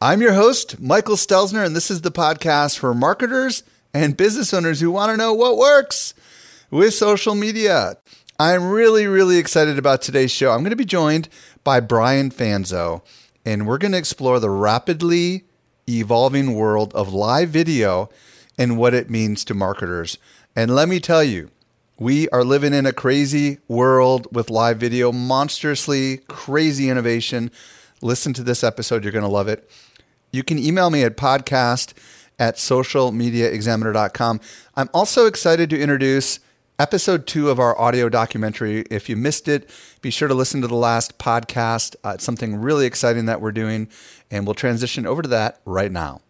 I'm your host, Michael Stelzner, and this is the podcast for marketers and business owners who want to know what works with social media. I'm really, really excited about today's show. I'm going to be joined by Brian Fanzo, and we're going to explore the rapidly evolving world of live video and what it means to marketers. And let me tell you, we are living in a crazy world with live video, monstrously crazy innovation. Listen to this episode, you're going to love it. You can email me at podcast at socialmediaexaminer.com. I'm also excited to introduce episode two of our audio documentary. If you missed it, be sure to listen to the last podcast. Uh, it's something really exciting that we're doing, and we'll transition over to that right now.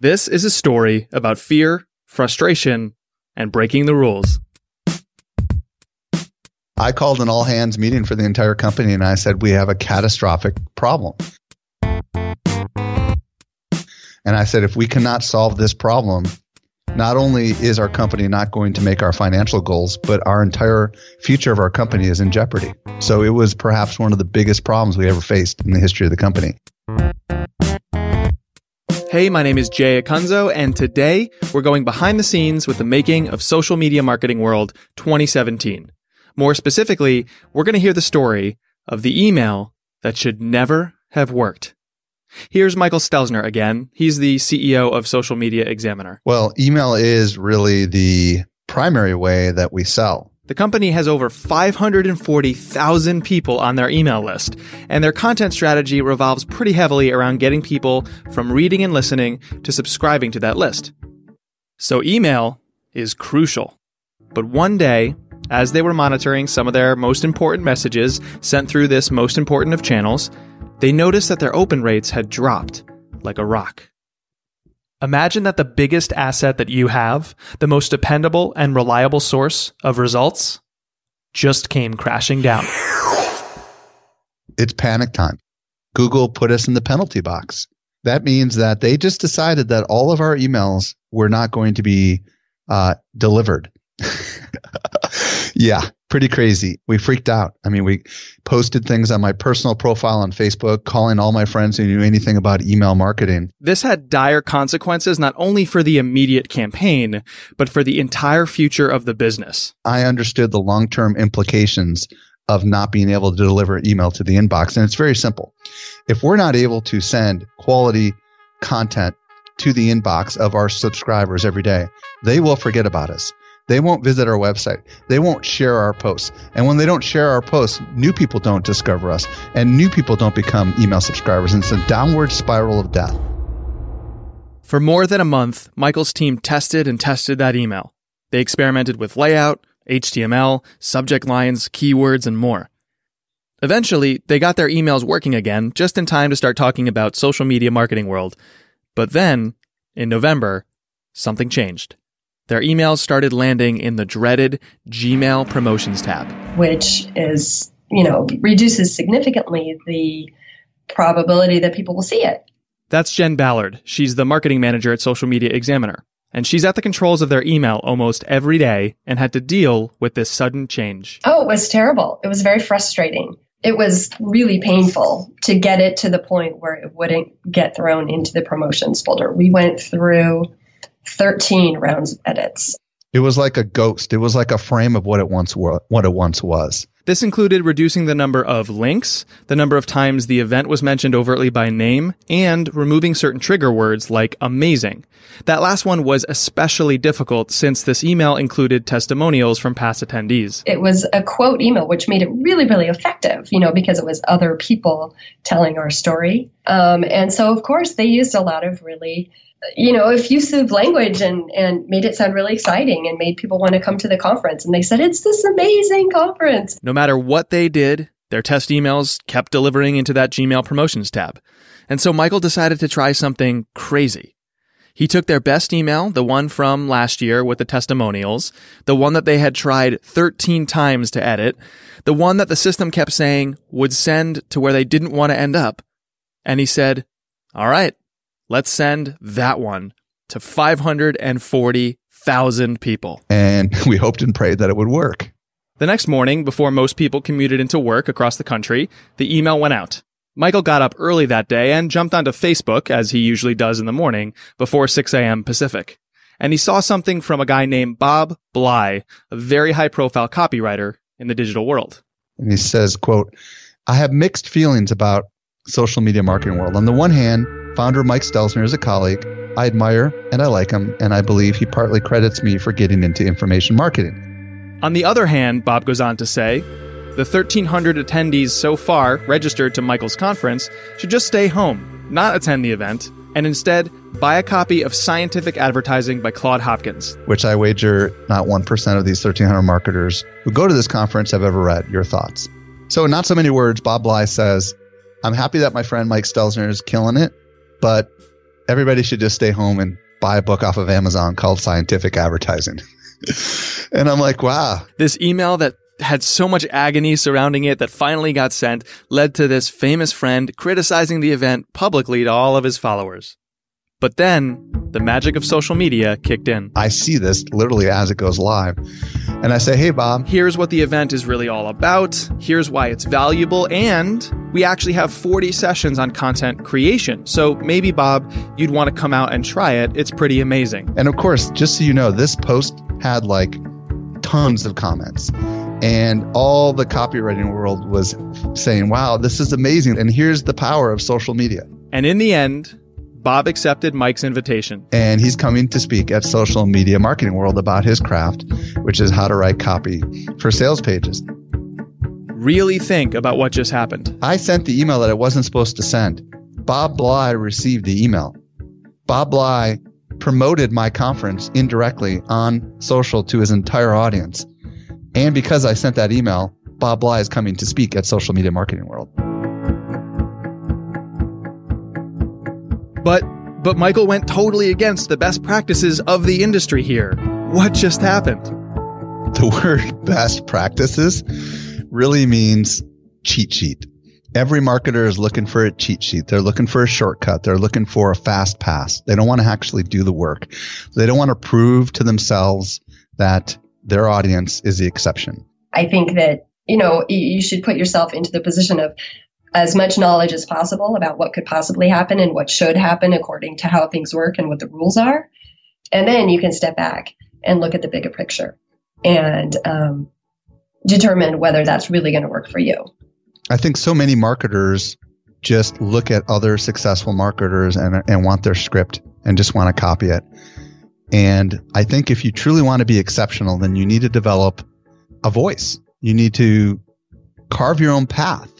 This is a story about fear, frustration, and breaking the rules. I called an all hands meeting for the entire company and I said, We have a catastrophic problem. And I said, if we cannot solve this problem, not only is our company not going to make our financial goals, but our entire future of our company is in jeopardy. So it was perhaps one of the biggest problems we ever faced in the history of the company. Hey, my name is Jay Acunzo, and today we're going behind the scenes with the making of Social Media Marketing World 2017. More specifically, we're going to hear the story of the email that should never have worked. Here's Michael Stelzner again. He's the CEO of Social Media Examiner. Well, email is really the primary way that we sell. The company has over 540,000 people on their email list, and their content strategy revolves pretty heavily around getting people from reading and listening to subscribing to that list. So email is crucial. But one day, as they were monitoring some of their most important messages sent through this most important of channels, they noticed that their open rates had dropped like a rock. Imagine that the biggest asset that you have, the most dependable and reliable source of results, just came crashing down. It's panic time. Google put us in the penalty box. That means that they just decided that all of our emails were not going to be uh, delivered. yeah, pretty crazy. We freaked out. I mean, we posted things on my personal profile on Facebook, calling all my friends who knew anything about email marketing. This had dire consequences not only for the immediate campaign, but for the entire future of the business. I understood the long term implications of not being able to deliver email to the inbox. And it's very simple. If we're not able to send quality content to the inbox of our subscribers every day, they will forget about us. They won't visit our website. They won't share our posts. And when they don't share our posts, new people don't discover us and new people don't become email subscribers. And it's a downward spiral of death. For more than a month, Michael's team tested and tested that email. They experimented with layout, HTML, subject lines, keywords, and more. Eventually, they got their emails working again just in time to start talking about social media marketing world. But then, in November, something changed their emails started landing in the dreaded Gmail promotions tab, which is, you know, reduces significantly the probability that people will see it. That's Jen Ballard. She's the marketing manager at Social Media Examiner. And she's at the controls of their email almost every day and had to deal with this sudden change. Oh, it was terrible. It was very frustrating. It was really painful to get it to the point where it wouldn't get thrown into the promotions folder. We went through 13 rounds of edits. It was like a ghost. It was like a frame of what it once wa- what it once was. This included reducing the number of links, the number of times the event was mentioned overtly by name, and removing certain trigger words like amazing. That last one was especially difficult since this email included testimonials from past attendees. It was a quote email, which made it really, really effective, you know, because it was other people telling our story. Um, and so, of course, they used a lot of really you know, effusive language and, and made it sound really exciting and made people want to come to the conference. And they said, it's this amazing conference. No matter what they did, their test emails kept delivering into that Gmail promotions tab. And so Michael decided to try something crazy. He took their best email, the one from last year with the testimonials, the one that they had tried 13 times to edit, the one that the system kept saying would send to where they didn't want to end up. And he said, all right, Let's send that one to 540,000 people. And we hoped and prayed that it would work. The next morning, before most people commuted into work across the country, the email went out. Michael got up early that day and jumped onto Facebook, as he usually does in the morning, before 6 a.m. Pacific. And he saw something from a guy named Bob Bly, a very high profile copywriter in the digital world. And he says, quote, I have mixed feelings about social media marketing world. On the one hand, Founder Mike Stelzner is a colleague. I admire and I like him, and I believe he partly credits me for getting into information marketing. On the other hand, Bob goes on to say, the 1,300 attendees so far registered to Michael's conference should just stay home, not attend the event, and instead buy a copy of Scientific Advertising by Claude Hopkins. Which I wager not 1% of these 1,300 marketers who go to this conference have ever read. Your thoughts? So, in not so many words, Bob Bly says, I'm happy that my friend Mike Stelzner is killing it, but everybody should just stay home and buy a book off of Amazon called Scientific Advertising. and I'm like, wow. This email that had so much agony surrounding it that finally got sent led to this famous friend criticizing the event publicly to all of his followers. But then the magic of social media kicked in. I see this literally as it goes live. And I say, hey, Bob. Here's what the event is really all about. Here's why it's valuable. And we actually have 40 sessions on content creation. So maybe, Bob, you'd want to come out and try it. It's pretty amazing. And of course, just so you know, this post had like tons of comments. And all the copywriting world was saying, wow, this is amazing. And here's the power of social media. And in the end, Bob accepted Mike's invitation. And he's coming to speak at Social Media Marketing World about his craft, which is how to write copy for sales pages. Really think about what just happened. I sent the email that I wasn't supposed to send. Bob Bly received the email. Bob Bly promoted my conference indirectly on social to his entire audience. And because I sent that email, Bob Bly is coming to speak at Social Media Marketing World. But but Michael went totally against the best practices of the industry here. What just happened? The word best practices really means cheat sheet. Every marketer is looking for a cheat sheet. They're looking for a shortcut. They're looking for a fast pass. They don't want to actually do the work. They don't want to prove to themselves that their audience is the exception. I think that, you know, you should put yourself into the position of as much knowledge as possible about what could possibly happen and what should happen according to how things work and what the rules are. And then you can step back and look at the bigger picture and um, determine whether that's really going to work for you. I think so many marketers just look at other successful marketers and, and want their script and just want to copy it. And I think if you truly want to be exceptional, then you need to develop a voice. You need to carve your own path.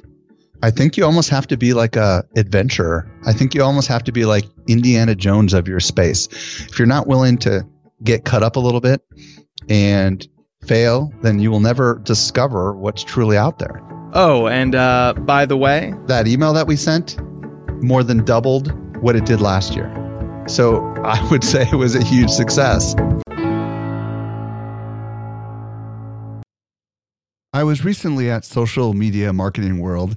I think you almost have to be like a adventurer. I think you almost have to be like Indiana Jones of your space. If you're not willing to get cut up a little bit and fail, then you will never discover what's truly out there. Oh, and uh, by the way, that email that we sent more than doubled what it did last year. So I would say it was a huge success. I was recently at Social Media Marketing World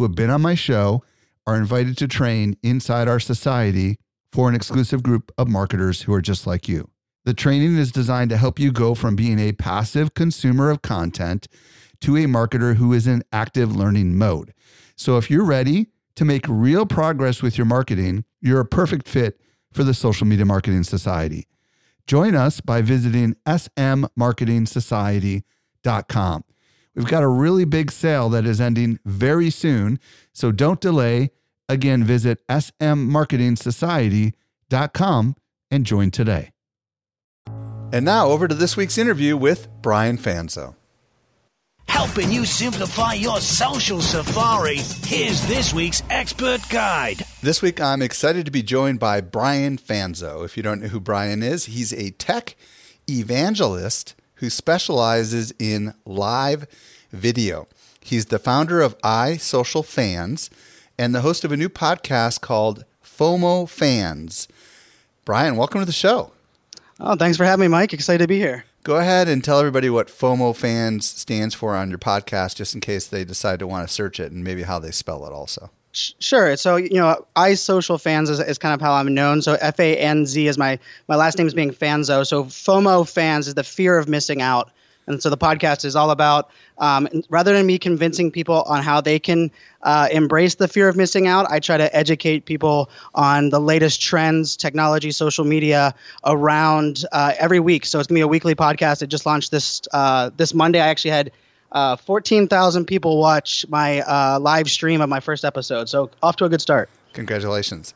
who have been on my show are invited to train inside our society for an exclusive group of marketers who are just like you. The training is designed to help you go from being a passive consumer of content to a marketer who is in active learning mode. So if you're ready to make real progress with your marketing, you're a perfect fit for the Social Media Marketing Society. Join us by visiting smmarketingsociety.com. We've got a really big sale that is ending very soon, so don't delay. Again, visit smmarketingsociety.com and join today. And now over to this week's interview with Brian Fanzo. Helping you simplify your social safari, here's this week's expert guide. This week, I'm excited to be joined by Brian Fanzo. If you don't know who Brian is, he's a tech evangelist who specializes in live video. He's the founder of iSocialFans and the host of a new podcast called FOMO Fans. Brian, welcome to the show. Oh, thanks for having me, Mike. Excited to be here. Go ahead and tell everybody what FOMO Fans stands for on your podcast, just in case they decide to want to search it and maybe how they spell it also. Sure. So you know, iSocialFans is, is kind of how I'm known. So F A N Z is my my last name is being Fanzo. So FOMO fans is the fear of missing out. And so the podcast is all about um, rather than me convincing people on how they can uh, embrace the fear of missing out, I try to educate people on the latest trends, technology, social media around uh, every week. So it's gonna be a weekly podcast. It just launched this uh, this Monday. I actually had. Uh, 14,000 people watch my uh, live stream of my first episode. So, off to a good start. Congratulations.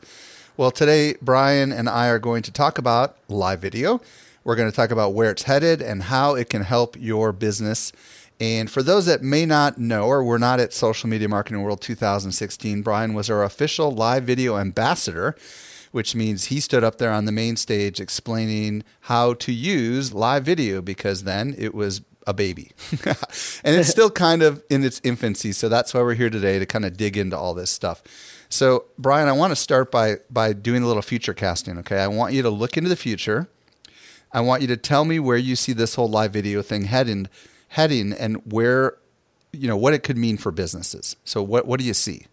Well, today, Brian and I are going to talk about live video. We're going to talk about where it's headed and how it can help your business. And for those that may not know or were not at Social Media Marketing World 2016, Brian was our official live video ambassador, which means he stood up there on the main stage explaining how to use live video because then it was a baby. and it's still kind of in its infancy. So that's why we're here today to kind of dig into all this stuff. So, Brian, I want to start by by doing a little future casting, okay? I want you to look into the future. I want you to tell me where you see this whole live video thing heading heading and where you know what it could mean for businesses. So what what do you see?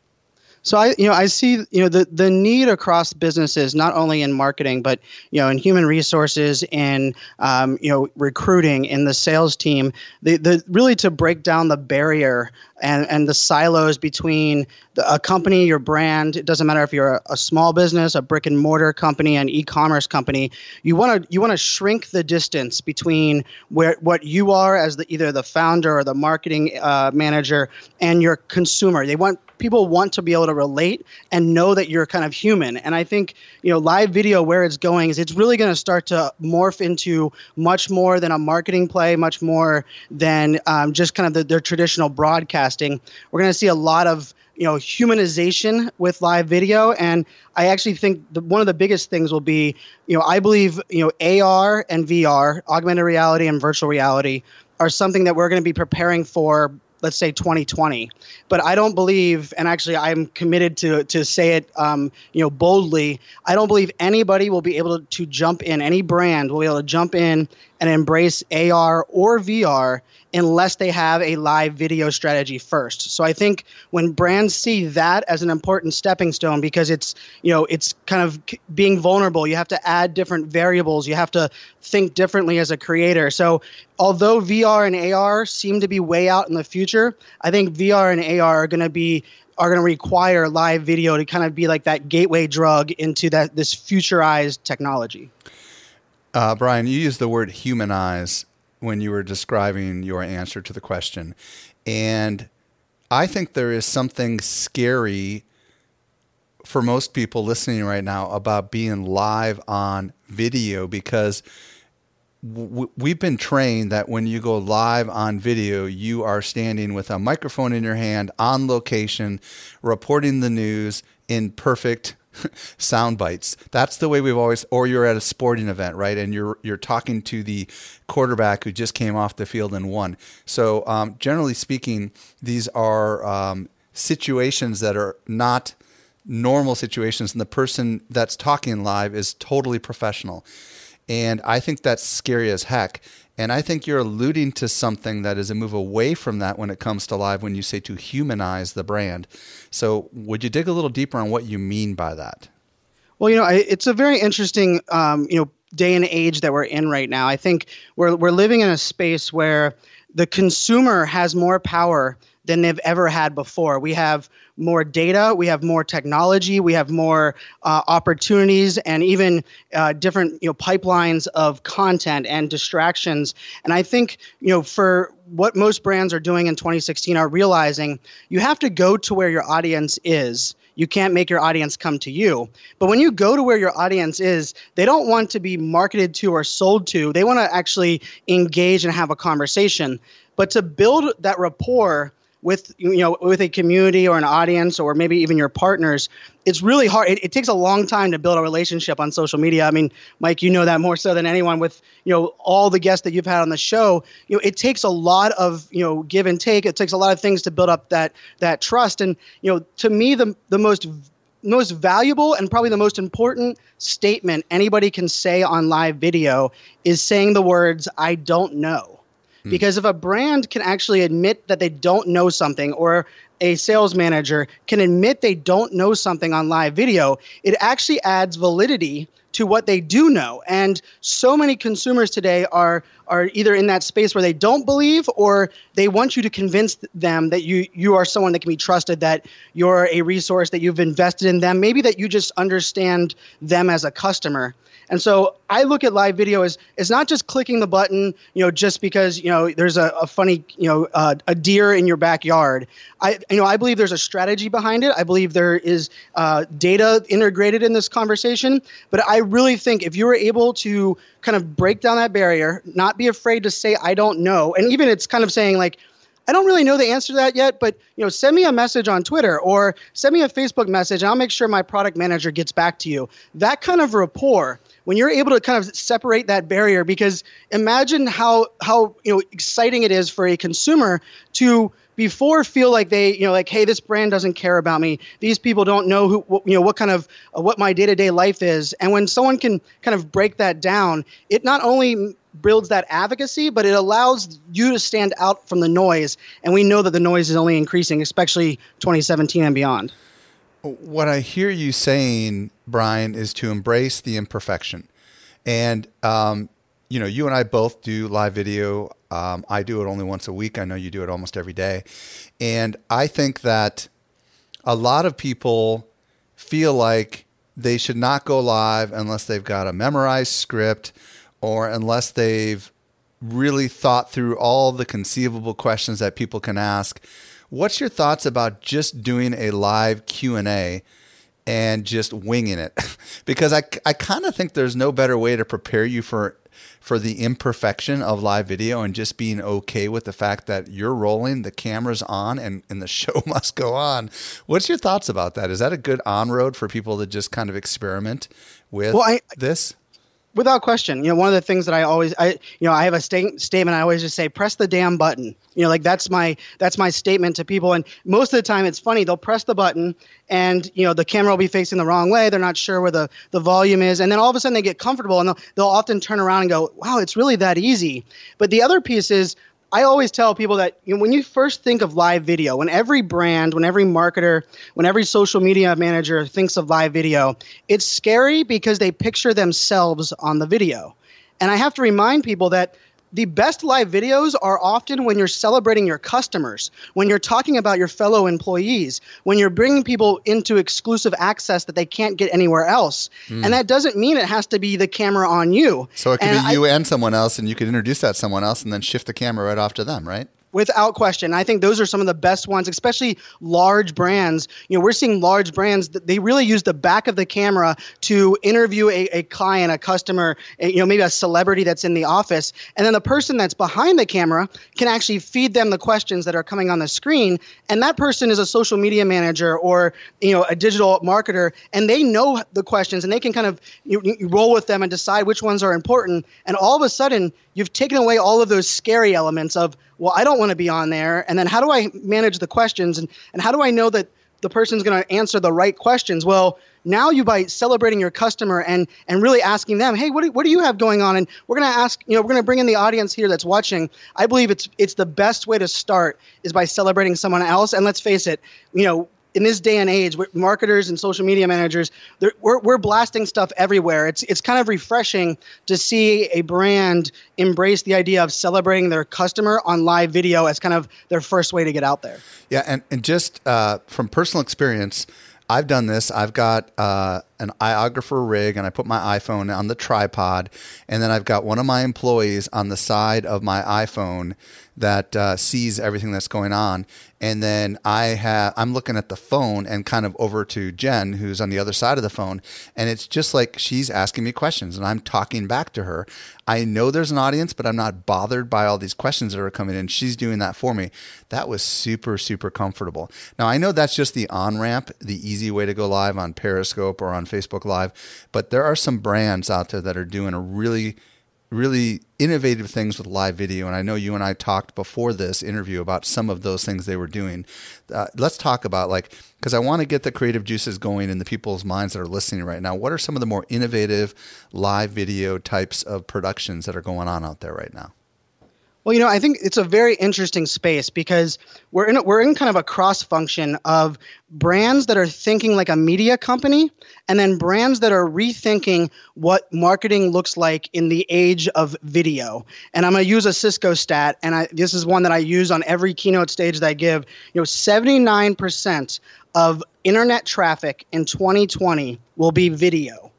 So I, you know, I see, you know, the the need across businesses, not only in marketing, but you know, in human resources, in um, you know, recruiting, in the sales team, the the really to break down the barrier and and the silos between the, a company, your brand. It doesn't matter if you're a, a small business, a brick and mortar company, an e-commerce company. You want to you want to shrink the distance between where what you are as the either the founder or the marketing uh, manager and your consumer. They want people want to be able to relate and know that you're kind of human. And I think, you know, live video where it's going is it's really going to start to morph into much more than a marketing play, much more than um, just kind of the, their traditional broadcasting. We're going to see a lot of you know humanization with live video and i actually think the, one of the biggest things will be you know i believe you know ar and vr augmented reality and virtual reality are something that we're going to be preparing for let's say 2020 but i don't believe and actually i'm committed to to say it um, you know boldly i don't believe anybody will be able to jump in any brand will be able to jump in and embrace ar or vr unless they have a live video strategy first. So i think when brands see that as an important stepping stone because it's you know it's kind of being vulnerable you have to add different variables you have to think differently as a creator. So although vr and ar seem to be way out in the future i think vr and ar are going to be are going to require live video to kind of be like that gateway drug into that this futurized technology uh, brian you used the word humanize when you were describing your answer to the question. And I think there is something scary for most people listening right now about being live on video because w- we've been trained that when you go live on video, you are standing with a microphone in your hand on location, reporting the news in perfect sound bites. That's the way we've always or you're at a sporting event, right? And you're you're talking to the quarterback who just came off the field and won. So um, generally speaking, these are um, situations that are not normal situations and the person that's talking live is totally professional. And I think that's scary as heck. And I think you're alluding to something that is a move away from that when it comes to live when you say to humanize the brand. So, would you dig a little deeper on what you mean by that? Well, you know, it's a very interesting, um, you know, day and age that we're in right now. I think we're we're living in a space where the consumer has more power than they've ever had before. We have more data, we have more technology, we have more uh, opportunities, and even uh, different you know pipelines of content and distractions. And I think you know for what most brands are doing in 2016 are realizing you have to go to where your audience is. You can't make your audience come to you. But when you go to where your audience is, they don't want to be marketed to or sold to. They want to actually engage and have a conversation. But to build that rapport with you know with a community or an audience or maybe even your partners it's really hard. It, it, takes a long time to build a relationship on social media. I mean mike you know that more so than anyone with you know all the guests that you've had on the show. You know it takes a lot of you know give and take. It takes a lot of things to build up that that trust. And you know to me the the most most valuable and probably the most important statement anybody can say on live video is saying the words i don't know Hmm. Because if a brand can actually admit that they don't know something, or a sales manager can admit they don't know something on live video, it actually adds validity to what they do know. And so many consumers today are are either in that space where they don't believe or they want you to convince them that you you are someone that can be trusted, that you're a resource, that you've invested in them, maybe that you just understand them as a customer. And so I look at live video as it's not just clicking the button, you know, just because you know there's a, a funny, you know, uh, a deer in your backyard. I, you know, I believe there's a strategy behind it. I believe there is uh, data integrated in this conversation. But I really think if you were able to kind of break down that barrier, not be afraid to say I don't know, and even it's kind of saying like. I don't really know the answer to that yet, but you know, send me a message on Twitter or send me a Facebook message, and I'll make sure my product manager gets back to you. That kind of rapport when you're able to kind of separate that barrier because imagine how how you know exciting it is for a consumer to before feel like they you know like hey this brand doesn't care about me. These people don't know who you know what kind of uh, what my day-to-day life is. And when someone can kind of break that down it not only builds that advocacy but it allows you to stand out from the noise. And we know that the noise is only increasing especially 2017 and beyond. What I hear you saying, Brian, is to embrace the imperfection. And, um, you know, you and I both do live video. Um, I do it only once a week. I know you do it almost every day. And I think that a lot of people feel like they should not go live unless they've got a memorized script or unless they've really thought through all the conceivable questions that people can ask What's your thoughts about just doing a live Q&A and just winging it? because I, I kind of think there's no better way to prepare you for for the imperfection of live video and just being okay with the fact that you're rolling, the camera's on, and, and the show must go on. What's your thoughts about that? Is that a good on road for people to just kind of experiment with well, I, this? Without question, you know, one of the things that I always, I, you know, I have a sta- statement. I always just say, press the damn button. You know, like that's my that's my statement to people. And most of the time, it's funny. They'll press the button, and you know, the camera will be facing the wrong way. They're not sure where the the volume is, and then all of a sudden they get comfortable, and they'll they'll often turn around and go, "Wow, it's really that easy." But the other piece is I always tell people that you know, when you first think of live video, when every brand, when every marketer, when every social media manager thinks of live video, it's scary because they picture themselves on the video. And I have to remind people that the best live videos are often when you're celebrating your customers, when you're talking about your fellow employees, when you're bringing people into exclusive access that they can't get anywhere else. Mm. And that doesn't mean it has to be the camera on you. So it could and be you I, and someone else, and you could introduce that someone else and then shift the camera right off to them, right? Without question. I think those are some of the best ones, especially large brands. You know, we're seeing large brands that they really use the back of the camera to interview a, a client, a customer, a, you know, maybe a celebrity that's in the office, and then the person that's behind the camera can actually feed them the questions that are coming on the screen, and that person is a social media manager or you know a digital marketer, and they know the questions and they can kind of you, you roll with them and decide which ones are important, and all of a sudden you've taken away all of those scary elements of well i don't want to be on there and then how do i manage the questions and, and how do i know that the person's going to answer the right questions. Well, now you by celebrating your customer and and really asking them, hey, what do, what do you have going on? And we're going to ask, you know, we're going to bring in the audience here that's watching. I believe it's it's the best way to start is by celebrating someone else. And let's face it, you know, in this day and age, marketers and social media managers, we're, we're blasting stuff everywhere. It's it's kind of refreshing to see a brand embrace the idea of celebrating their customer on live video as kind of their first way to get out there. Yeah, and and just uh, from personal experience, I've done this. I've got uh, an iOgrapher rig and I put my iPhone on the tripod, and then I've got one of my employees on the side of my iPhone that uh, sees everything that's going on. And then I have I'm looking at the phone and kind of over to Jen, who's on the other side of the phone, and it's just like she's asking me questions and I'm talking back to her. I know there's an audience, but I'm not bothered by all these questions that are coming in. She's doing that for me. That was super, super comfortable. Now I know that's just the on ramp, the easy way to go live on Periscope or on Facebook Live, but there are some brands out there that are doing a really really innovative things with live video. And I know you and I talked before this interview about some of those things they were doing. Uh, let's talk about like, because I want to get the creative juices going in the people's minds that are listening right now. What are some of the more innovative live video types of productions that are going on out there right now? Well, you know, I think it's a very interesting space because we're in we're in kind of a cross function of brands that are thinking like a media company and then brands that are rethinking what marketing looks like in the age of video. And I'm going to use a Cisco stat and I, this is one that I use on every keynote stage that I give. You know, 79% of internet traffic in 2020 will be video.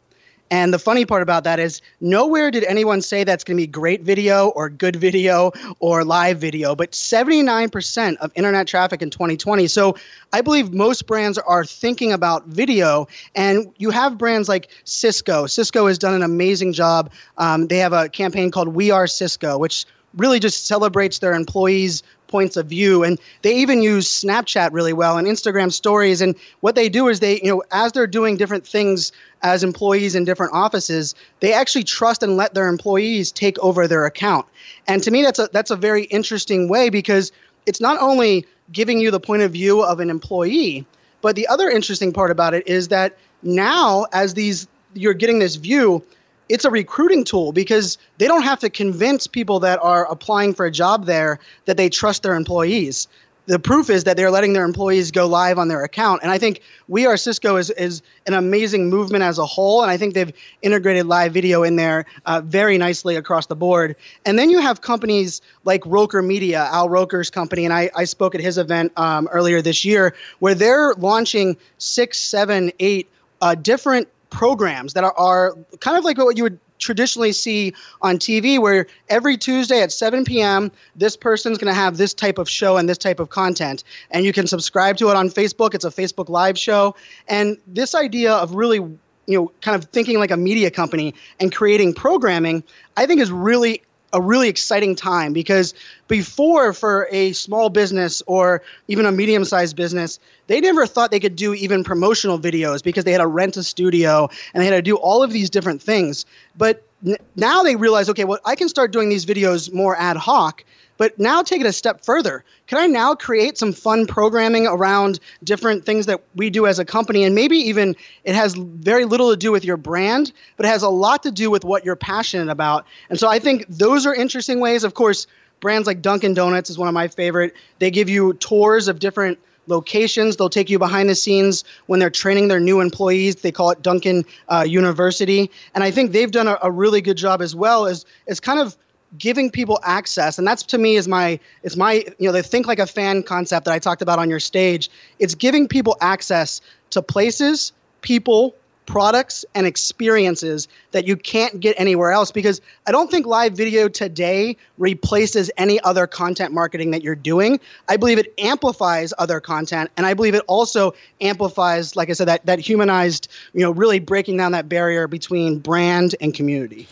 And the funny part about that is nowhere did anyone say that's going to be great video or good video or live video, but 79% of internet traffic in 2020. So I believe most brands are thinking about video. And you have brands like Cisco. Cisco has done an amazing job. Um, they have a campaign called We Are Cisco, which really just celebrates their employees' points of view and they even use snapchat really well and instagram stories and what they do is they you know as they're doing different things as employees in different offices they actually trust and let their employees take over their account. And to me that's a that's a very interesting way because it's not only giving you the point of view of an employee but the other interesting part about it is that now as these you're getting this view it's a recruiting tool because they don't have to convince people that are applying for a job there that they trust their employees. The proof is that they're letting their employees go live on their account. And I think We Are Cisco is, is an amazing movement as a whole. And I think they've integrated live video in there uh, very nicely across the board. And then you have companies like Roker Media, Al Roker's company. And I, I spoke at his event um, earlier this year where they're launching six, seven, eight uh, different programs that are, are kind of like what you would traditionally see on TV, where every Tuesday at 7 p.m., this person's going to have this type of show and this type of content. And you can subscribe to it on Facebook. It's a Facebook Live show. And this idea of really you know, kind of thinking like a media company and creating programming, I think is really a really exciting time because before for a small business or even a medium sized business, they never thought they could do even promotional videos because they had to rent a studio and they had to do all of these different things. But n- now they realize, okay, well, I can start doing these videos more ad hoc but now take it a step further. Can I now create some fun programming around different things that we do as a company? And maybe even it has very little to do with your brand, but it has a lot to do with what you're passionate about. And so I think those are interesting ways. Of course, brands like Dunkin' Donuts is one of my favorite. They give you tours of different locations. They'll take you behind the scenes when they're training their new employees. They call it Dunkin' uh, University, and I think they've done a, a, really good job as well as as kind of giving people access and that's to me is my is my you know the think like a fan concept that i talked about on your stage. It's giving people access to places people products and experiences that you can't get anywhere else because i don't think live video today replaces any other content marketing that you're doing. I believe it amplifies other content and i believe it also amplifies like i said that that humanized you know really breaking down that barrier between brand and community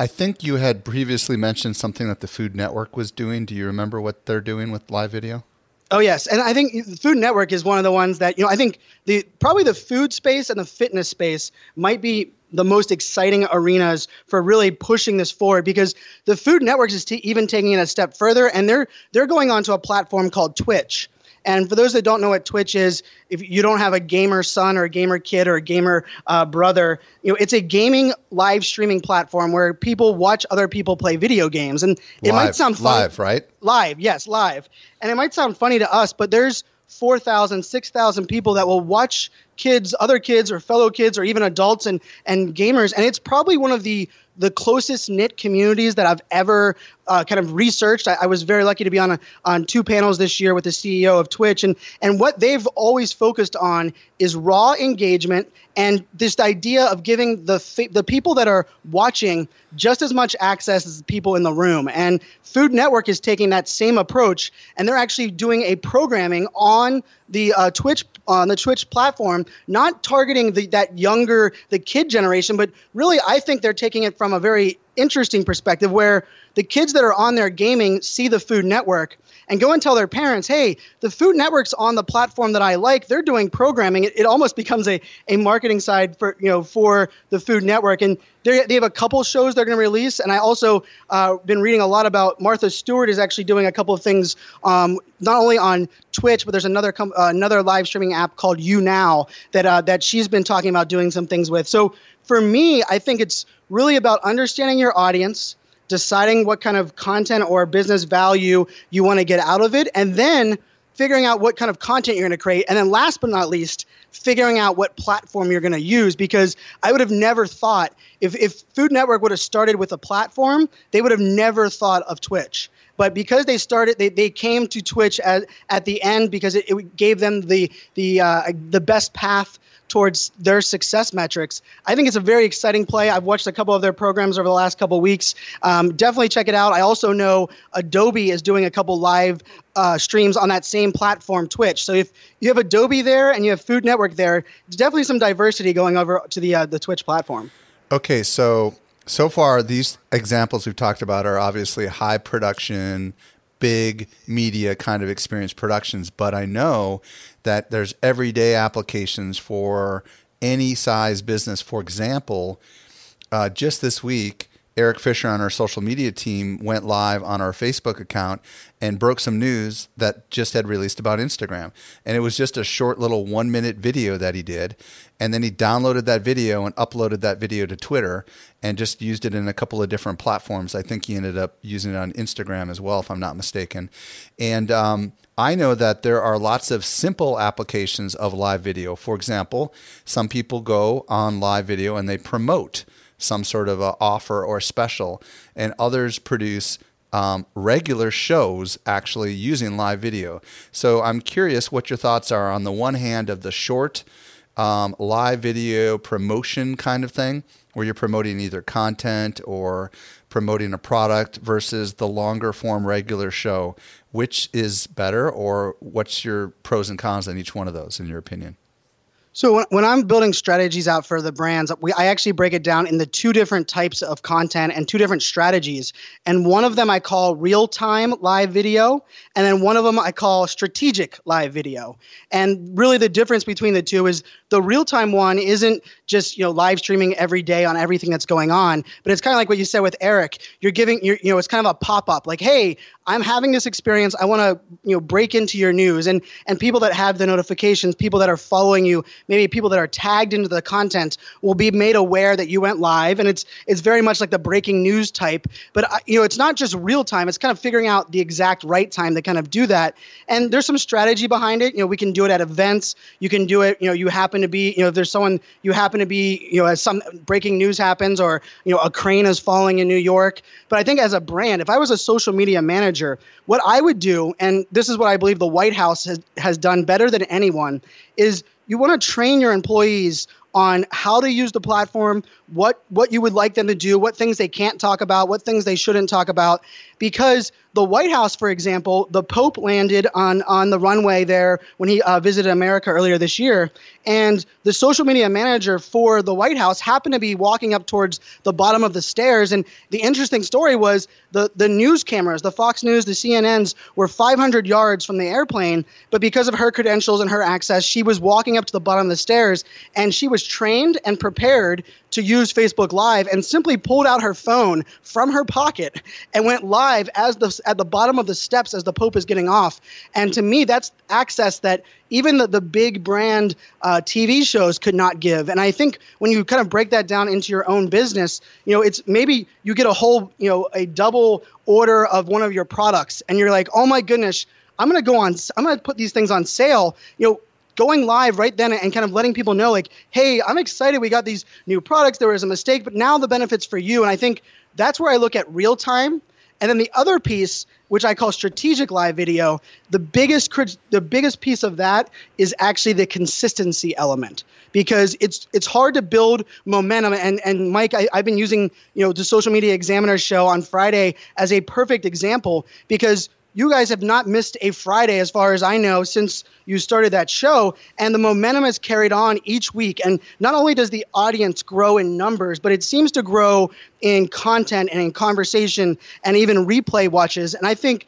I think you had previously mentioned something that the Food Network was doing. Do you remember what they're doing with live video? Oh yes, and I think the Food Network is one of the ones that you know. I think the probably the food space and the fitness space might be the most exciting arenas for really pushing this forward because the Food Network is t- even taking it a step further, and they're they're going onto a platform called Twitch. And for those that don't know what Twitch is, if you don't have a gamer son or a gamer kid or a gamer uh, brother, you know it's a gaming live streaming platform where people watch other people play video games. And it live, might sound fun- live, right? Live, yes, live. And it might sound funny to us, but there's 4,000, 6,000 people that will watch kids, other kids, or fellow kids, or even adults and, and gamers. And it's probably one of the the closest knit communities that I've ever uh, kind of researched. I, I, was very lucky to be on a, on two panels this year with the CEO of Twitch, and and what they've always focused on is raw engagement and this idea of giving the the people that are watching just as much access as the people in the room. And Food Network is taking that same approach, and they're actually doing a programming on the uh, Twitch on the Twitch platform, not targeting the, that younger the kid generation, but really I think they're taking it from a very interesting perspective where the kids that are on there gaming see the Food Network and go and tell their parents, hey, the Food Network's on the platform that I like. They're doing programming. It, it almost becomes a, a marketing side for you know for the Food Network. And they have a couple shows they're going to release. And I also uh, been reading a lot about Martha Stewart is actually doing a couple of things, um, not only on Twitch, but there's another com- uh, another live streaming app called YouNow that uh, that she's been talking about doing some things with. So for me, I think it's really about understanding your audience deciding what kind of content or business value you want to get out of it, and then figuring out what kind of content you're going to create. And then last but not least, figuring out what platform you're going to use because I would have never thought if, if Food Network would have started with a platform, they would have never thought of Twitch. But because they started, they, they came to Twitch at, at the end because it, it gave them the the uh, the best path towards their success metrics. I think it's a very exciting play. I've watched a couple of their programs over the last couple weeks. Um, definitely check it out. I also know Adobe is doing a couple live uh, streams on that same platform, Twitch. So if you have Adobe there and you have Food Network there, there's definitely some diversity going over to the uh, the Twitch platform. Okay, so so far these examples we've talked about are obviously high production big media kind of experience productions, but I know that there's everyday applications for any size business. For example, uh, just this week, Erik Fisher on our social media team went live on our Facebook account and broke some news that just had released about Instagram. And it was just a short little one minute video that he did. And then he downloaded that video and uploaded that video to Twitter and just used it in a couple of different platforms. I think he ended up using it on Instagram as well, if I'm not mistaken. And um, I know that there are lots of simple applications of live video. For example, some people go on live video and they promote some sort of a offer or special, and others produce um, regular shows actually using live video. So I'm curious what your thoughts are on the one hand of the short um, live video promotion kind of thing, where you're promoting either content or promoting a product versus the longer form regular show. Which is better, or what's your pros and cons on each one of those, in your opinion? So when, when I'm building strategies out for the brands, we, I actually break it down into two different types of content and two different strategies. And one of them I call real-time live video, and then one of them I call strategic live video. And really the difference between the two is the real-time one isn't just you know live streaming every day on everything that's going on, but it's kind of like what you said with Erik. You're giving you're, you know it's kind of a pop-up like, hey, I'm having this experience. I want to you know break into your news. And and people that have the notifications, people that are following you maybe people that are tagged into the content will be made aware that you went live. And it's it's very much like the breaking news type. But uh, you know it's not just real time. It's kind of figuring out the exact right time to kind of do that. And there's some strategy behind it. You know we can do it at events. You can do it you know you happen to be you know if there's someone you happen to be you know as some breaking news happens or you know a crane is falling in New York. But I think as a brand if I was a social media manager what I would do and this is what I believe the White House has has done better than anyone is you want to train your employees on how to use the platform, what what you would like them to do, what things they can't talk about, what things they shouldn't talk about because the White House, for example, the Pope landed on on the runway there when he uh, visited America earlier this year, and the social media manager for the White House happened to be walking up towards the bottom of the stairs. And the interesting story was the the news cameras, the Fox News, the CNNs, were 500 yards from the airplane, but because of her credentials and her access, she was walking up to the bottom of the stairs, and she was trained and prepared to use Facebook Live and simply pulled out her phone from her pocket and went live as the at the bottom of the steps as the Pope is getting off. And to me, that's access that even the, the big brand uh, TV shows could not give. And I think when you kind of break that down into your own business, you know, it's maybe you get a whole, you know, a double order of one of your products, and you're like, oh my goodness, I'm going to go on, I'm going to put these things on sale. You know, going live right then and kind of letting people know like hey i'm excited we got these new products. There was a mistake but now the benefits for you. And i think that's where i look at real time. And then the other piece which i call strategic live video the biggest the biggest piece of that is actually the consistency element. Because it's it's hard to build momentum. And and mike I, i've been using you know the social media examiner show on friday as a perfect example because you guys have not missed a Friday, as far as I know, since you started that show. And the momentum has carried on each week. And not only does the audience grow in numbers, but it seems to grow in content and in conversation and even replay watches. And I think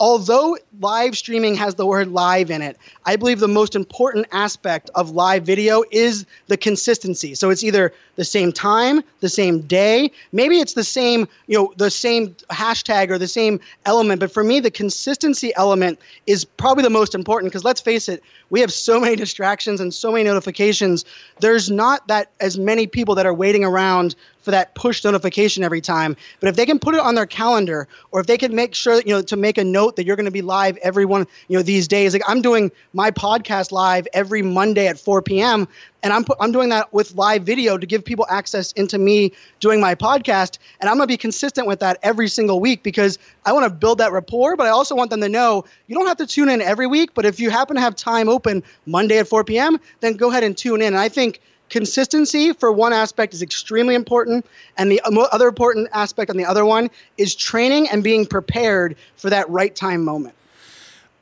although live streaming has the word live in it, I believe the most important aspect of live video is the consistency. So it's either the same time, the same day, maybe it's the same, you know, the same hashtag or the same element, but for me the consistency element is probably the most important because let's face it, we have so many distractions and so many notifications. There's not that as many people that are waiting around for that push notification every time. But if they can put it on their calendar, or if they can make sure that, you know to make a note that you're going to be live every one you know these days. Like I'm doing my podcast live every Monday at 4 p.m. And I'm, I'm doing that with live video to give people access into me doing my podcast. And I'm going to be consistent with that every single week because I want to build that rapport, but I also want them to know you don't have to tune in every week. But if you happen to have time open Monday at 4 p.m., then go ahead and tune in. And I think consistency for one aspect is extremely important and the other important aspect on the other one is training and being prepared for that right time moment.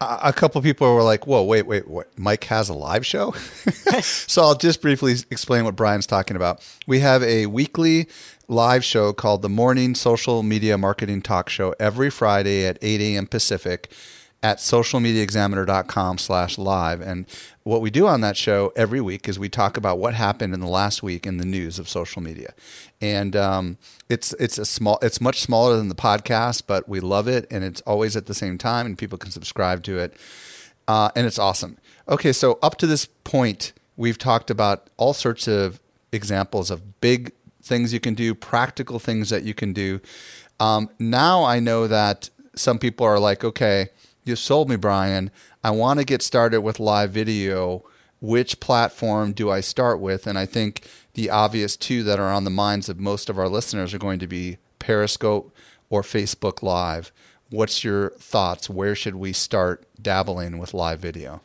A couple people were like whoa wait wait what? Mike has a live show? So i'll just briefly explain what brian's talking about. We have a weekly live show called the morning social media marketing talk show every friday at 8 a.m pacific at socialmediaexaminer.com slash live. And what we do on that show every week is we talk about what happened in the last week in the news of social media. And um, it's it's a small it's much smaller than the podcast, but we love it and it's always at the same time and people can subscribe to it. Uh, and it's awesome. Okay, so up to this point, we've talked about all sorts of examples of big things you can do, practical things that you can do. Um, now I know that some people are like, okay, you sold me, Brian. I want to get started with live video. Which platform do I start with? And I think the obvious two that are on the minds of most of our listeners are going to be Periscope or Facebook Live. What's your thoughts? Where should we start dabbling with live video?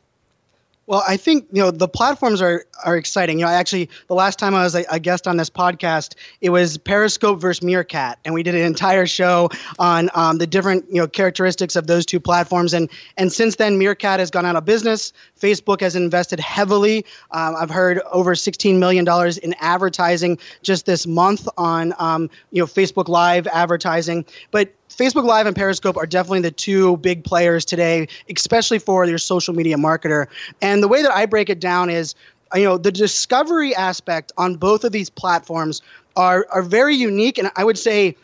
Well, I think you know the platforms are are exciting. You know, I actually the last time I was a, a, guest on this podcast, it was Periscope versus Meerkat, and we did an entire show on um, the different you know characteristics of those two platforms. And and since then, Meerkat has gone out of business. Facebook has invested heavily. Um, I've heard over 16 million dollars in advertising just this month on um, you know Facebook Live advertising. But Facebook Live and Periscope are definitely the two big players today, especially for your social media marketer. And the way that I break it down is, you know, the discovery aspect on both of these platforms are are very unique, and I would say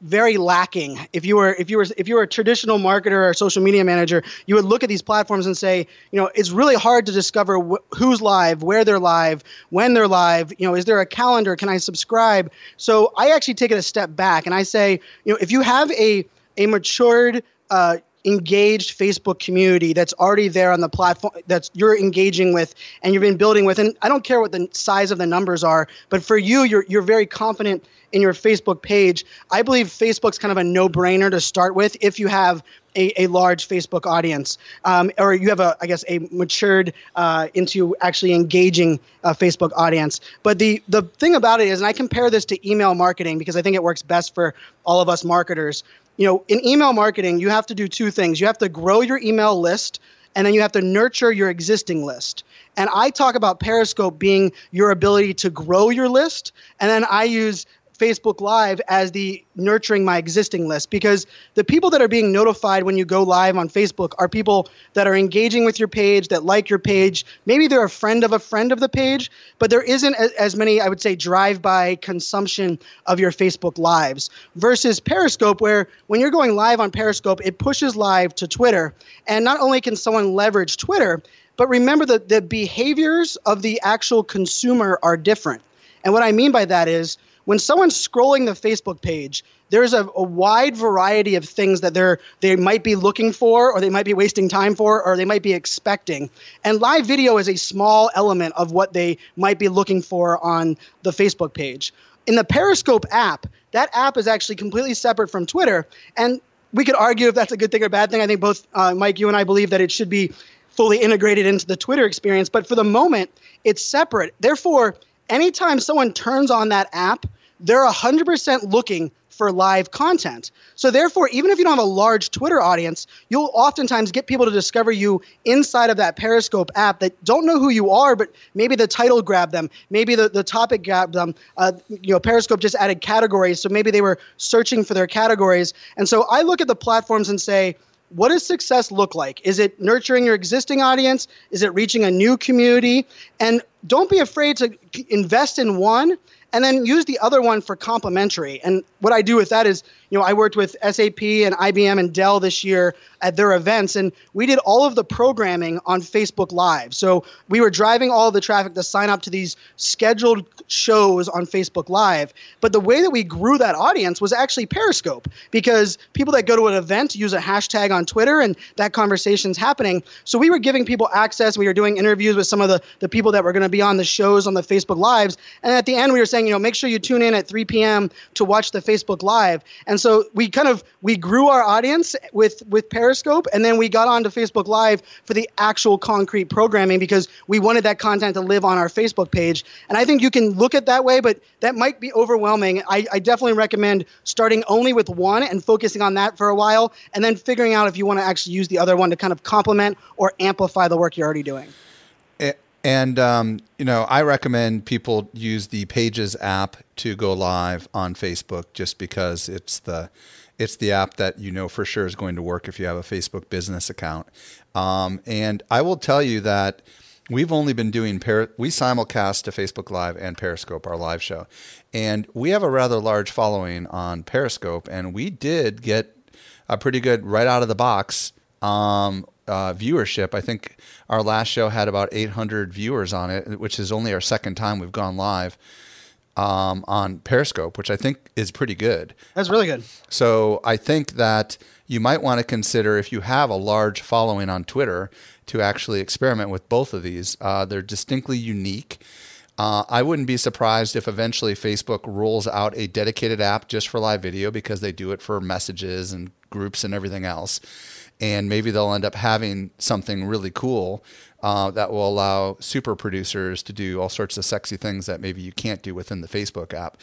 very lacking. If you were if you were if you were a traditional marketer or social media manager, you would look at these platforms and say, you know, it's really hard to discover wh- who's live, where they're live, when they're live. You know, is there a calendar? Can I subscribe? So I actually take it a step back and I say, you know, if you have a a matured uh, engaged Facebook community that's already there on the platform that's you're engaging with and you've been building with. And I don't care what the size of the numbers are, but for you, you're you're very confident in your Facebook page. I believe Facebook's kind of a no-brainer to start with if you have a, a large Facebook audience, um, or you have a, I guess, a matured uh, into actually engaging a Facebook audience. But the the thing about it is, and I compare this to email marketing because I think it works best for all of us marketers you know, in email marketing, you have to do two things. You have to grow your email list and then you have to nurture your existing list. And I talk about Periscope being your ability to grow your list, and then I use Facebook Live as the nurturing my existing list because the people that are being notified when you go live on Facebook are people that are engaging with your page, that like your page. Maybe they're a friend of a friend of the page, but there isn't as many, I would say, drive by consumption of your Facebook Lives versus Periscope, where when you're going live on Periscope, it pushes live to Twitter. And not only can someone leverage Twitter, but remember that the behaviors of the actual consumer are different. And what I mean by that is when someone's scrolling the Facebook page, there's a, a, wide variety of things that they're they might be looking for or they might be wasting time for or they might be expecting. And live video is a small element of what they might be looking for on the facebook page. In the periscope app that app is actually completely separate from twitter and we could argue if that's a good thing or bad thing. I think both uh, mike you and i believe that it should be fully integrated into the twitter experience but for the moment it's separate. Therefore anytime someone turns on that app they're 100% looking for live content. So therefore, even if you don't have a large Twitter audience, you'll oftentimes get people to discover you inside of that Periscope app that don't know who you are, but maybe the title grabbed them, maybe the, the topic grabbed them. Uh, you know, Periscope just added categories, so maybe they were searching for their categories. And so I look at the platforms and say, what does success look like? Is it nurturing your existing audience? Is it reaching a new community? And don't be afraid to invest in one and then use the other one for complementary. And what I do with that is, you know, I worked with SAP and IBM and Dell this year at their events, and we did all of the programming on Facebook Live. So we were driving all the traffic to sign up to these scheduled shows on Facebook Live. But the way that we grew that audience was actually Periscope, because people that go to an event use a hashtag on Twitter, and that conversation's happening. So we were giving people access. We were doing interviews with some of the, the people that were going to be on the shows on the Facebook Lives. And at the end, we were saying, you know, make sure you tune in at 3 p.m. to watch the Facebook Live. And so we kind of we grew our audience with with Periscope Periscope, and then we got onto Facebook Live for the actual concrete programming because we wanted that content to live on our Facebook page. And I think you can look at that way, but that might be overwhelming. I, I definitely recommend starting only with one and focusing on that for a while, and then figuring out if you want to actually use the other one to kind of complement or amplify the work you're already doing. And um, you know, I recommend people use the Pages app to go live on Facebook, just because it's the it's the app that you know for sure is going to work if you have a Facebook business account. Um, and I will tell you that we've only been doing we simulcast to Facebook Live and Periscope our live show, and we have a rather large following on Periscope, and we did get a pretty good right out of the box um, uh, viewership. I think our last show had about 800 viewers on it, which is only our second time we've gone live um, on Periscope, which I think is pretty good. That's really good. So I think that you might want to consider if you have a large following on Twitter to actually experiment with both of these. Uh, they're distinctly unique. Uh, I wouldn't be surprised if eventually Facebook rolls out a dedicated app just for live video because they do it for messages and groups and everything else. And maybe they'll end up having something really cool uh, that will allow super producers to do all sorts of sexy things that maybe you can't do within the Facebook app.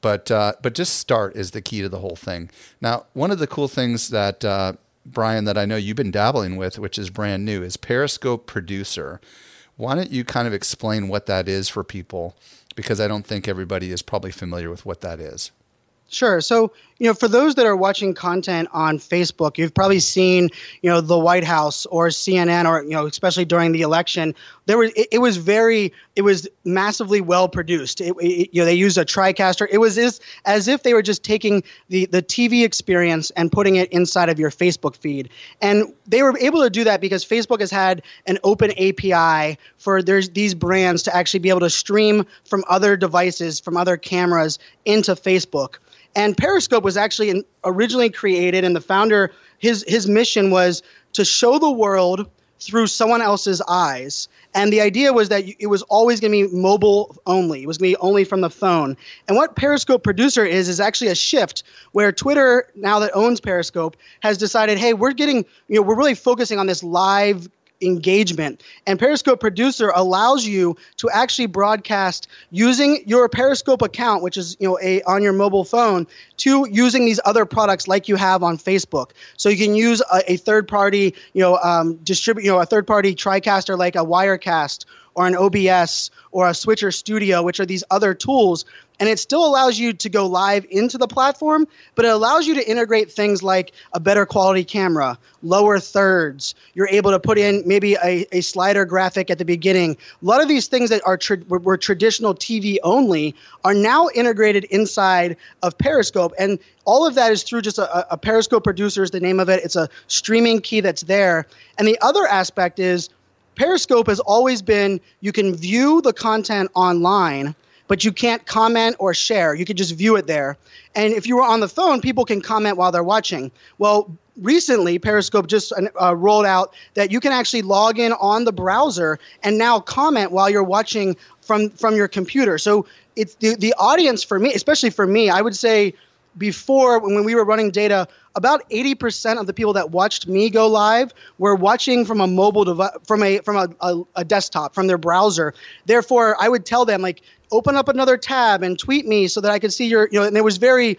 But uh, but just start is the key to the whole thing. Now, one of the cool things that uh, Brian that I know you've been dabbling with, which is brand new, is Periscope Producer. Why don't you kind of explain what that is for people? Because I don't think everybody is probably familiar with what that is. Sure. So, you know, for those that are watching content on Facebook, you've probably seen, you know, the White House or CNN or, you know, especially during the election, there was, it, it was very, it was massively well produced. It, it, you know, they used a TriCaster. It was as, as if they were just taking the, the TV experience and putting it inside of your Facebook feed. And they were able to do that because Facebook has had an open API for there's these brands to actually be able to stream from other devices, from other cameras into Facebook. And Periscope was actually in, originally created, and the founder, his his mission was to show the world through someone else's eyes. And the idea was that it was always going to be mobile only. It was going to be only from the phone. And what Periscope Producer is is actually a shift where Twitter, now that owns Periscope, has decided, hey, we're getting, you know, we're really focusing on this live engagement. And Periscope Producer allows you to actually broadcast using your Periscope account, which is you know a on your mobile phone, to using these other products like you have on Facebook. So you can use a, a third party, you know, um, distribute, you know, a third party TriCaster like a Wirecast or an OBS or a Switcher Studio, which are these other tools. And it still allows you to go live into the platform, but it allows you to integrate things like a better quality camera, lower thirds. You're able to put in maybe a, a slider graphic at the beginning. A lot of these things that are tra- were, traditional TV only are now integrated inside of Periscope. And all of that is through just a, a Periscope producer is the name of it. It's a streaming key that's there. And the other aspect is Periscope has always been you can view the content online, but you can't comment or share. You can just view it there. And if you were on the phone, people can comment while they're watching. Well, recently Periscope just uh, rolled out that you can actually log in on the browser and now comment while you're watching from from your computer. So it's the the audience for me, especially for me, I would say before when we were running data about 80% of the people that watched me go live were watching from a mobile device from a from a, a, a, desktop from their browser. Therefore i would tell them like open up another tab and tweet me so that i could see your you know and it was very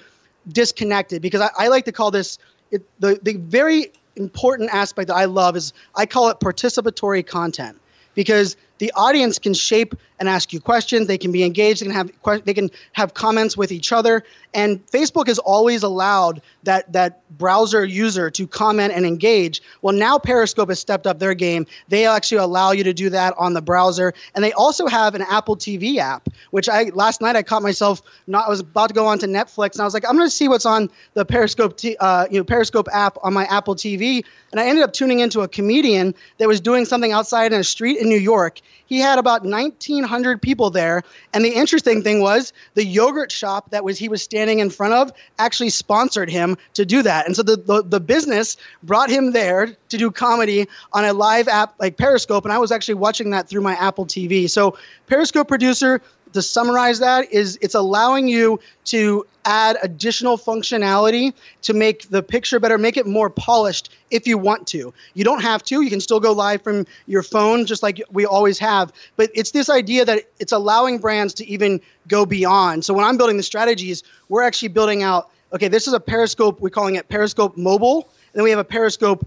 disconnected because i, I like to call this it, the, the very important aspect that i love is i call it participatory content because the audience can shape and ask you questions. They can be engaged. They can have they can have comments with each other. And Facebook has always allowed that that browser user to comment and engage. Well, now Periscope has stepped up their game. They actually allow you to do that on the browser, and they also have an Apple TV app. Which I last night I caught myself not. I was about to go on to Netflix, and I was like, I'm going to see what's on the Periscope t- uh, you know Periscope app on my Apple TV. And I ended up tuning into a comedian that was doing something outside in a street in New York. He had about 1,900 people there, and the interesting thing was the yogurt shop that was he was standing in front of actually sponsored him to do that. And so the, the, the business brought him there to do comedy on a live app like Periscope, and I was actually watching that through my Apple TV. So Periscope producer to summarize that is it's allowing you to add additional functionality to make the picture better, make it more polished if you want to. You don't have to. You can still go live from your phone just like we always have. But it's this idea that it's allowing brands to even go beyond. So when I'm building the strategies, we're actually building out okay, this is a Periscope, we're calling it Periscope Mobile. And then we have a Periscope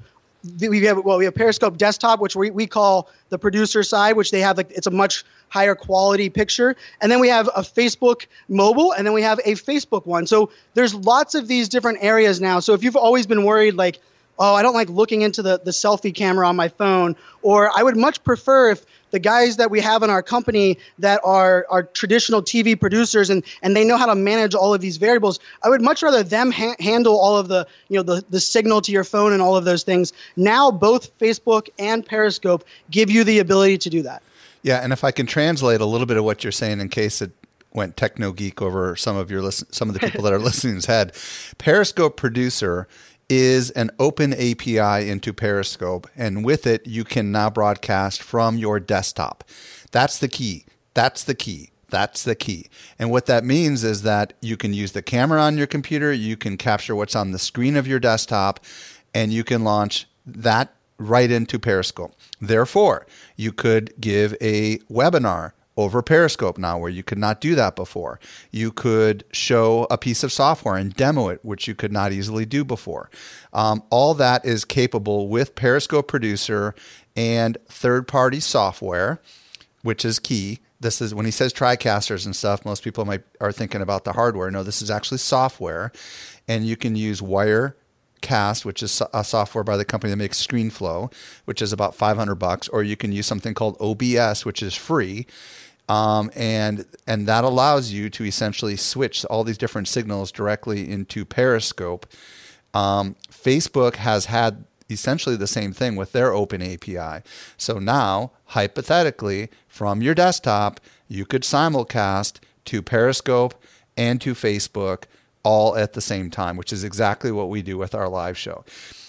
we have well we have periscope desktop which we, we call the producer side which they have like it's a much higher quality picture. And then we have a facebook mobile and then we have a facebook one. So there's lots of these different areas now. So if you've always been worried like oh i don't like looking into the, the selfie camera on my phone or i would much prefer if the guys that we have in our company that are are traditional TV producers and and they know how to manage all of these variables. I would much rather them ha- handle all of the you know the the signal to your phone and all of those things. Now both Facebook and Periscope give you the ability to do that. Yeah, and if I can translate a little bit of what you're saying in case it went techno geek over some of your listen, some of the people that are listening's head, Periscope producer is an open API into Periscope, and with it, you can now broadcast from your desktop. That's the key. That's the key. That's the key. And what that means is that you can use the camera on your computer, you can capture what's on the screen of your desktop, and you can launch that right into Periscope. Therefore, you could give a webinar over Periscope now, where you could not do that before. You could show a piece of software and demo it, which you could not easily do before. Um, all that is capable with Periscope Producer and third party software, which is key. This is when he says TriCasters and stuff, most people might are thinking about the hardware. No, this is actually software, and you can use Wire Cast, which is a software by the company that makes ScreenFlow, which is about 500 bucks, or you can use something called OBS, which is free. Um, and and that allows you to essentially switch all these different signals directly into Periscope. Um, Facebook has had essentially the same thing with their open API. So now, hypothetically, from your desktop, you could simulcast to Periscope and to Facebook all at the same time, which is exactly what we do with our live show.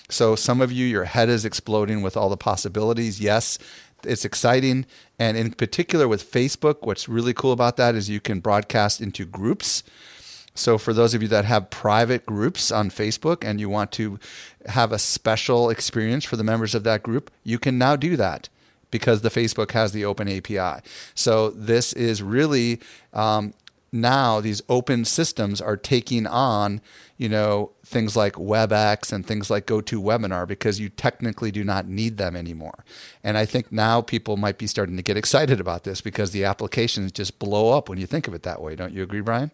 So, some of you, your head is exploding with all the possibilities. Yes, it's exciting. And in particular with Facebook, what's really cool about that is you can broadcast into groups. So for those of you that have private groups on Facebook and you want to have a special experience for the members of that group, you can now do that because the Facebook has the open API. So this is really um, now these open systems are taking on, you know, things like WebEx and things like GoToWebinar because you technically do not need them anymore. And I think now people might be starting to get excited about this because the applications just blow up when you think of it that way. Don't you agree, Brian?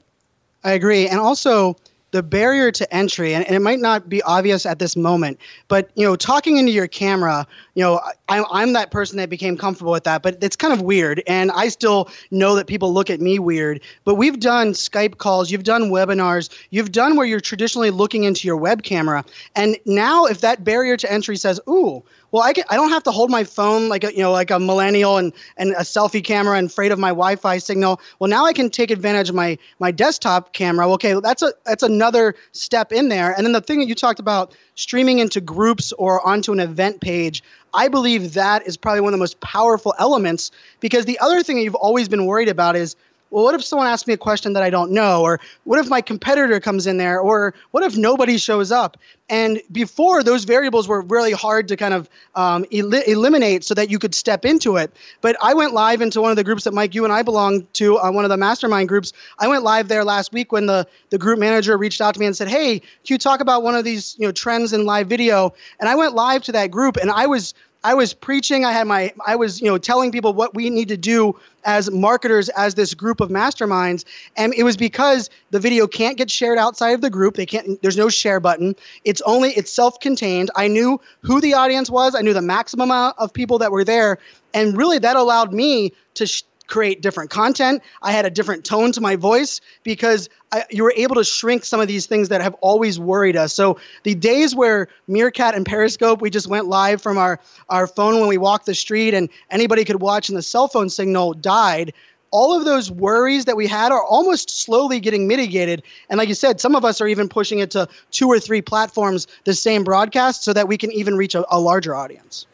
I agree. And also, the barrier to entry, and, and, it might not be obvious at this moment, but you know, talking into your camera, you know, I, I'm that person that became comfortable with that, but it's kind of weird, and I still know that people look at me weird. But we've done Skype calls, you've done webinars, you've done where you're traditionally looking into your web camera, and now if that barrier to entry says, "Ooh, well, I, can, I don't have to hold my phone like a, you know like a millennial and, and a selfie camera and afraid of my Wi-Fi signal. Well, now I can take advantage of my my desktop camera. Okay, that's a that's another step in there. And then the thing that you talked about streaming into groups or onto an event page, I believe that is probably one of the most powerful elements because the other thing that you've always been worried about is well, what if someone asks me a question that I don't know? Or what if my competitor comes in there? Or what if nobody shows up? And before, those variables were really hard to kind of um, el- eliminate so that you could step into it. But I went live into one of the groups that Mike, you and I belong to, uh, one of the mastermind groups. I went live there last week when the, the group manager reached out to me and said, Hey, can you talk about one of these you know trends in live video? And I went live to that group and I was I was preaching. I had my, I was, you know, telling people what we need to do as marketers, as this group of masterminds. And it was because the video can't get shared outside of the group. They can't, there's no share button. It's only, it's self contained. I knew who the audience was, I knew the maximum amount of people that were there. And really, that allowed me to, sh- create different content. I had a different tone to my voice because You were able to shrink some of these things that have always worried us. So the days where Meerkat and Periscope, we just went live from our, our phone when we walked the street and anybody could watch and the cell phone signal died. All of those worries that we had are almost slowly getting mitigated. And like you said, some of us are even pushing it to two or three platforms, the same broadcast, so that we can even reach a, a larger audience.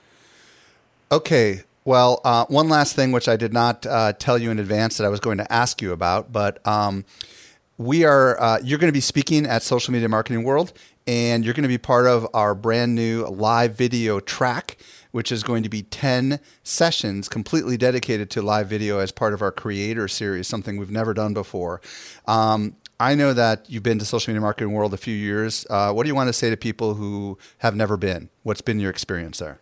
Okay, well, uh, one last thing, which I did not uh, tell you in advance that I was going to ask you about, but um, we are uh, you're going to be speaking at Social Media Marketing World, and you're going to be part of our brand new live video track, which is going to be ten sessions completely dedicated to live video as part of our Creator Series, something we've never done before. Um, I know that you've been to Social Media Marketing World a few years. Uh, what do you want to say to people who have never been? What's been your experience there?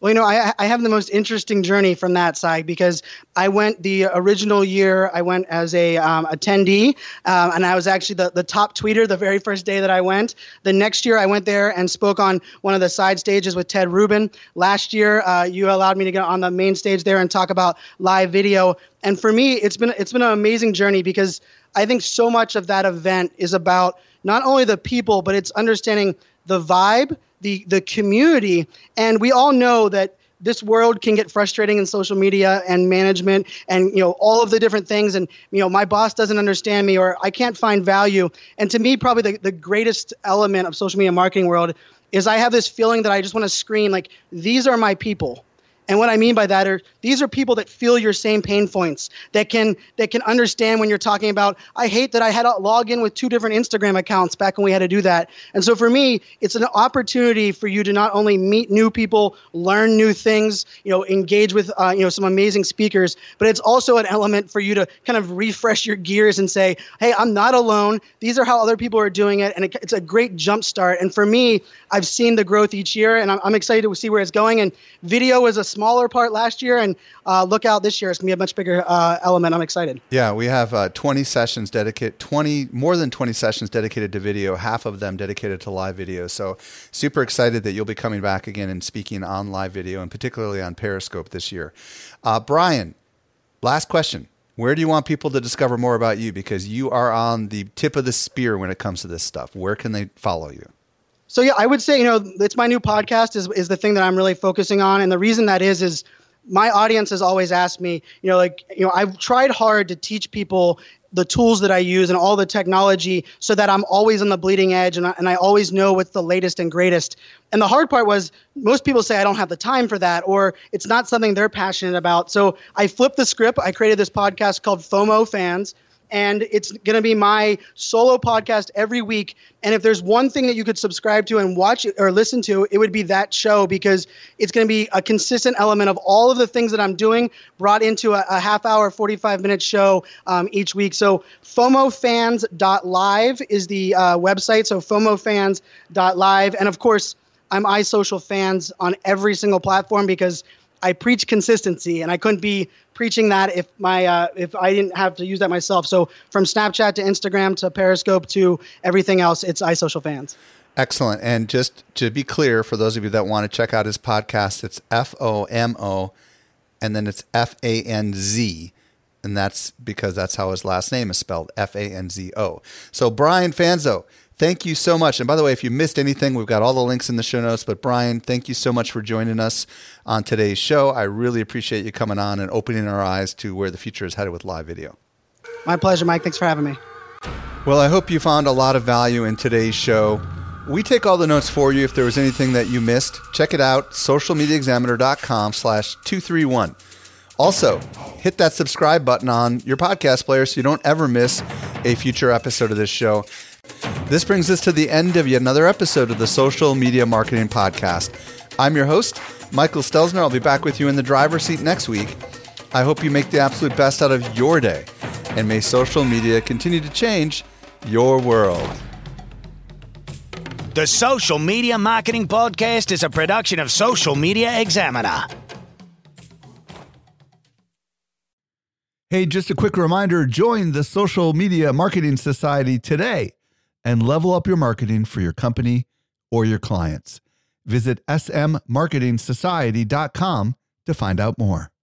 Well, you know, I, I have the most interesting journey from that side because I went the original year, I went as a um, attendee, um, and I was actually the, the top tweeter the very first day that I went. The next year, I went there and spoke on one of the side stages with Ted Rubin. Last year, uh, you allowed me to get on the main stage there and talk about live video. And for me, it's been it's been an amazing journey because I think so much of that event is about not only the people, but it's understanding the vibe the the community. And we all know that this world can get frustrating in social media and management and you know all of the different things. And you know my boss doesn't understand me or i can't find value. And to me probably the, the greatest element of social media marketing world is i have this feeling that i just want to scream like these are my people and what I mean by that are these are people that feel your same pain points that can that can understand when you're talking about I hate that I had to log in with two different Instagram accounts back when we had to do that. And so for me, it's an opportunity for you to not only meet new people, learn new things, you know, engage with uh, you know some amazing speakers, but it's also an element for you to kind of refresh your gears and say, hey, I'm not alone. These are how other people are doing it, and it, it's a great jump start. And for me, I've seen the growth each year, and I'm, I'm excited to see where it's going. And video is a smaller part last year, and uh, look out this year. It's gonna be a much bigger uh, element. I'm excited. Yeah, we have uh, 20 sessions dedicated, 20 more than 20 sessions dedicated to video. Half of them dedicated to live video. So super excited that you'll be coming back again and speaking on live video, and particularly on Periscope this year. Uh, Brian, last question. Where do you want people to discover more about you? Because you are on the tip of the spear when it comes to this stuff. Where can they follow you? So yeah, I would say you know it's my new podcast is is the thing that I'm really focusing on, and the reason that is is my audience has always asked me, you know, like you know I've tried hard to teach people the tools that I use and all the technology so that I'm always on the bleeding edge and I, and I always know what's the latest and greatest. And the hard part was most people say I don't have the time for that or it's not something they're passionate about. So I flipped the script. I created this podcast called FOMO Fanz and it's going to be my solo podcast every week. And if there's one thing that you could subscribe to and watch or listen to, it would be that show because it's going to be a consistent element of all of the things that I'm doing brought into a, a half hour, 45 minute show um, each week. So FOMOfanz.live is the uh, website. So FOMOfanz.live. And of course, I'm iSocialFanz on every single platform because I preach consistency, and I couldn't be preaching that if my uh, if I didn't have to use that myself. So from Snapchat to Instagram to Periscope to everything else, it's iSocialFanz. Excellent. And just to be clear, for those of you that want to check out his podcast, it's F O M O, and then it's F A N Z. And that's because that's how his last name is spelled F A N Z O. So, Brian Fanzo, Thank you so much. And by the way, if you missed anything, we've got all the links in the show notes. But Brian, thank you so much for joining us on today's show. I really appreciate you coming on and opening our eyes to where the future is headed with live video. My pleasure, Mike. Thanks for having me. Well, I hope you found a lot of value in today's show. We take all the notes for you. If there was anything that you missed, check it out, socialmediaexaminer.com slash 231. Also, hit that subscribe button on your podcast player so you don't ever miss a future episode of this show. This brings us to the end of yet another episode of the Social Media Marketing Podcast. I'm your host, Michael Stelzner. I'll be back with you in the driver's seat next week. I hope you make the absolute best out of your day, and may social media continue to change your world. The Social Media Marketing Podcast is a production of Social Media Examiner. Hey, just a quick reminder join the Social Media Marketing Society today and level up your marketing for your company or your clients. Visit smmarketingsociety.com to find out more.